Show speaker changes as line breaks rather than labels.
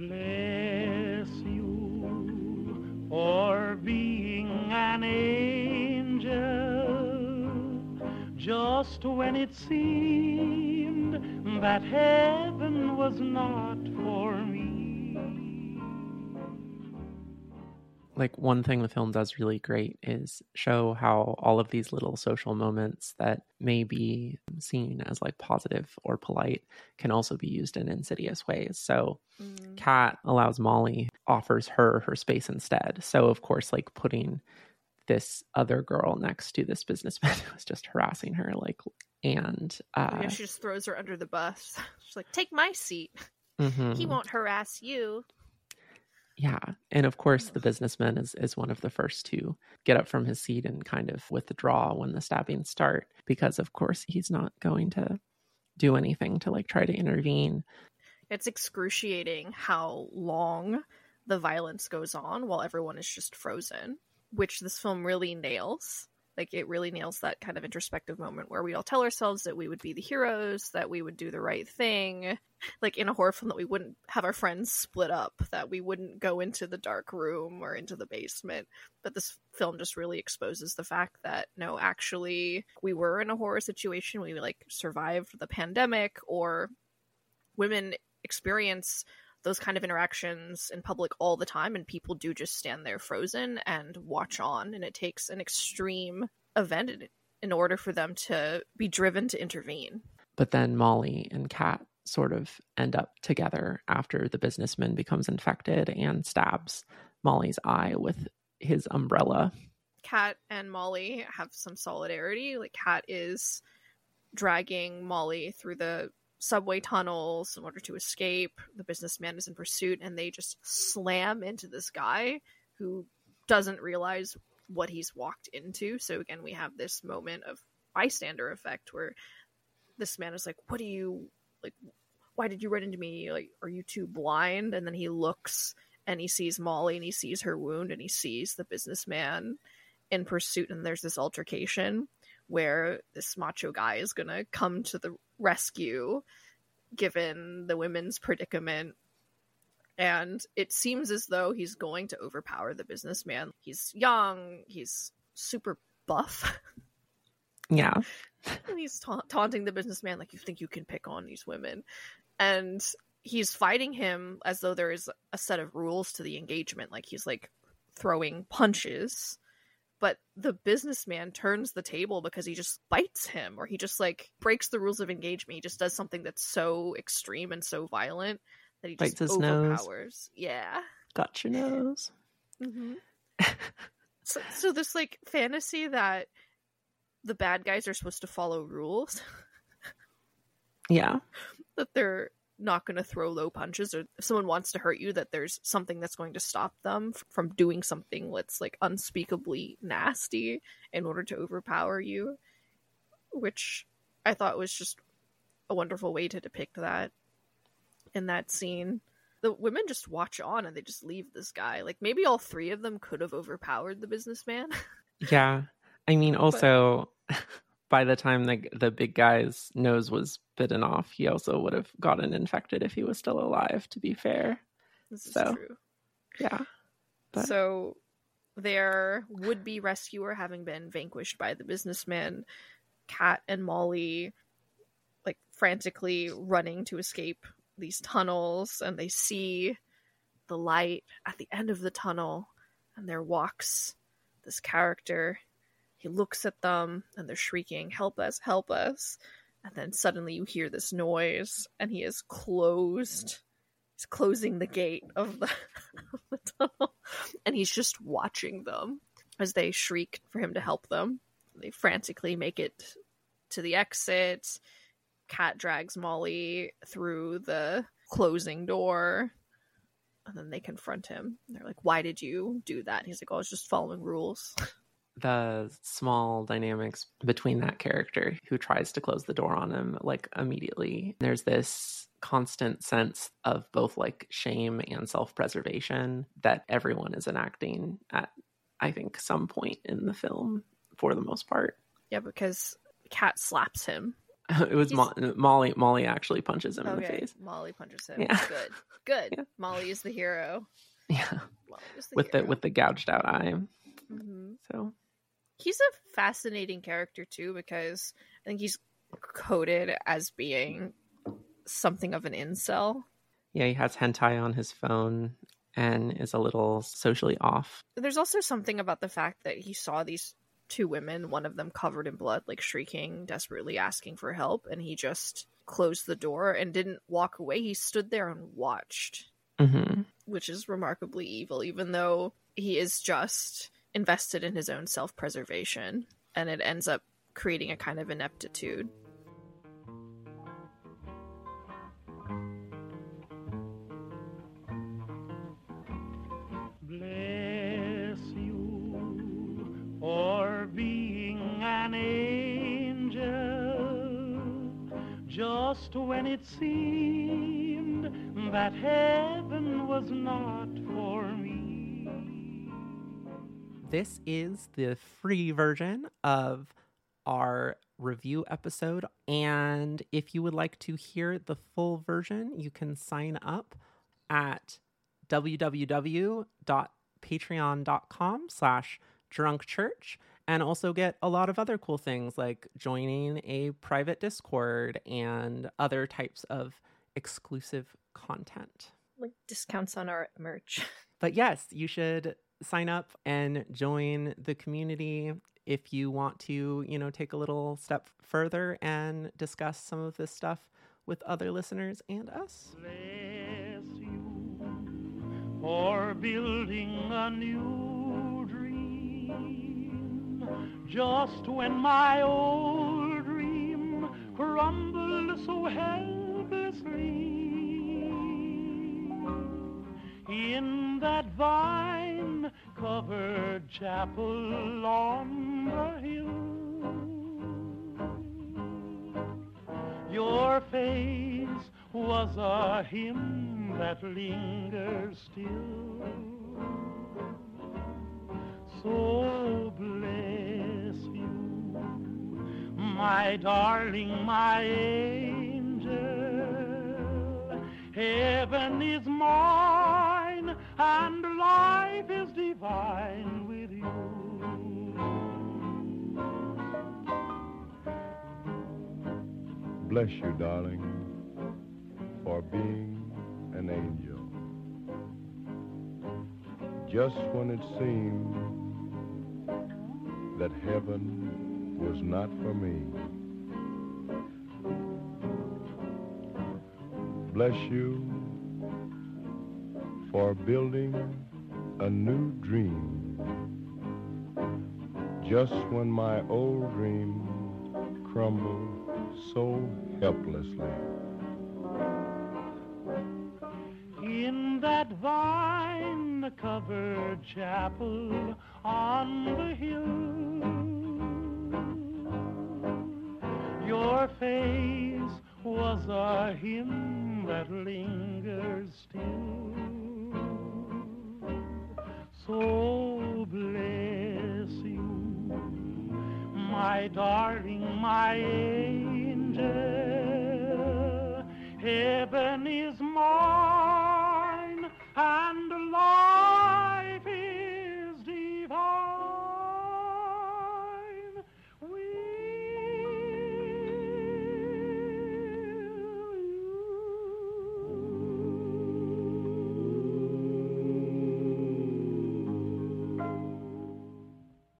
bless you for being an angel just when it seemed that heaven was not for me.
Like one thing the film does really great is show how all of these little social moments that may be seen as like positive or polite can also be used in insidious ways. So mm. Kat allows Molly offers her her space instead. So of course like putting this other girl next to this businessman who was just harassing her like and uh
yeah, she just throws her under the bus. She's like, "Take my seat. Mm-hmm. He won't harass you."
Yeah. And of course, the businessman is, is one of the first to get up from his seat and kind of withdraw when the stabbings start, because of course, he's not going to do anything to like try to intervene.
It's excruciating how long the violence goes on while everyone is just frozen, which this film really nails. Like it really nails that kind of introspective moment where we all tell ourselves that we would be the heroes, that we would do the right thing, like in a horror film that we wouldn't have our friends split up, that we wouldn't go into the dark room or into the basement. But this film just really exposes the fact that no, actually we were in a horror situation. We like survived the pandemic or women experience those kind of interactions in public all the time and people do just stand there frozen and watch on and it takes an extreme event in order for them to be driven to intervene.
But then molly and kat sort of end up together after the businessman becomes infected and stabs molly's eye with his umbrella.
Kat and molly have some solidarity. Like kat is dragging molly through the subway tunnels in order to escape. The businessman is in pursuit, and they just slam into this guy who doesn't realize what he's walked into. So again, we have this moment of bystander effect where this man is like, "What do you like? Why did you run into me? Like, are you too blind?" And then he looks and he sees Molly and he sees her wound and he sees the businessman in pursuit, and there's this altercation where this macho guy is gonna come to the rescue given the women's predicament. And it seems as though he's going to overpower the businessman. He's young he's super buff.
Yeah.
He's ta- taunting the businessman like you think you can pick on these women? And he's fighting him as though there is a set of rules to the engagement. Like he's like throwing punches but the businessman turns the table because he just bites him or he just like breaks the rules of engagement. He just does something that's so extreme and so violent that he just bites his overpowers. Nose. yeah.
Got your nose.
Mm-hmm. so, so this like fantasy that the bad guys are supposed to follow rules.
Yeah.
That they're not going to throw low punches or if someone wants to hurt you that there's something that's going to stop them from doing something that's like unspeakably nasty in order to overpower you which i thought was just a wonderful way to depict that in that scene. The women just watch on and they just leave this guy. Like maybe all three of them could have overpowered the businessman.
Yeah. I mean also but... by the time the the big guy's nose was bitten off, he also would have gotten infected if he was still alive. To be fair,
this is so, true.
Yeah.
But... So their would-be rescuer having been vanquished by the businessman, Kat and Molly, like frantically running to escape these tunnels, and they see the light at the end of the tunnel, and there walks this character he looks at them and they're shrieking, Help us, help us. And then suddenly you hear this noise and he is closed. He's closing the gate of the, of the tunnel and he's just watching them as they shriek for him to help them. They frantically make it to the exit. Kat drags Molly through the closing door. And then they confront him. They're like, Why did you do that? And he's like, Oh, I was just following rules.
the small dynamics between that character who tries to close the door on him like immediately. There's this constant sense of both like shame and self-preservation that everyone is enacting at I think some point in the film for the most part.
Yeah, because Kat slaps him
it was Mo- Molly. Molly actually punches him in the face.
Molly punches him.
Yeah.
Good. Good.
Yeah.
Molly is the hero.
Yeah,
the
with the with the gouged out eye.
Mhm.
So
He's a fascinating character too because I think he's coded as being something of an incel.
yeah, he has hentai on his phone and is a little socially off.
There's also something about the fact that he saw these two women, one of them covered in blood, like shrieking, desperately asking for help, and he just closed the door and didn't walk away. He stood there and watched,
hmm
which is remarkably evil, even though he is just invested in his own self preservation, and it ends up creating a kind of ineptitude.
Bless you for being an angel. Just when it seemed that heaven was not for me.
This is the free version of our review episode. And if you would like to hear the full version, you can sign up at www.patreon.com slash drunk church and also get a lot of other cool things like joining a private discord and other types of exclusive content
Like discounts on our merch.
but yes, you should sign up and join the community if you want to, you know, take a little step further and discuss some of this stuff with other listeners and us.
Bless you for building a new dream. Just when my old dream crumbled so helplessly. In that vine covered chapel on the hill. Your face was a hymn that lingers still. So bless you, my darling, my angel. Heaven is mine and life is divine with you.
Bless you, darling, for being an angel. Just when it seemed that heaven was not for me. Bless you for building a new dream. Just when my old dream crumbled so helplessly.
In that vine covered chapel on the hill, your face was a hymn that lingers still. So bless you, my darling, my angel. Heaven is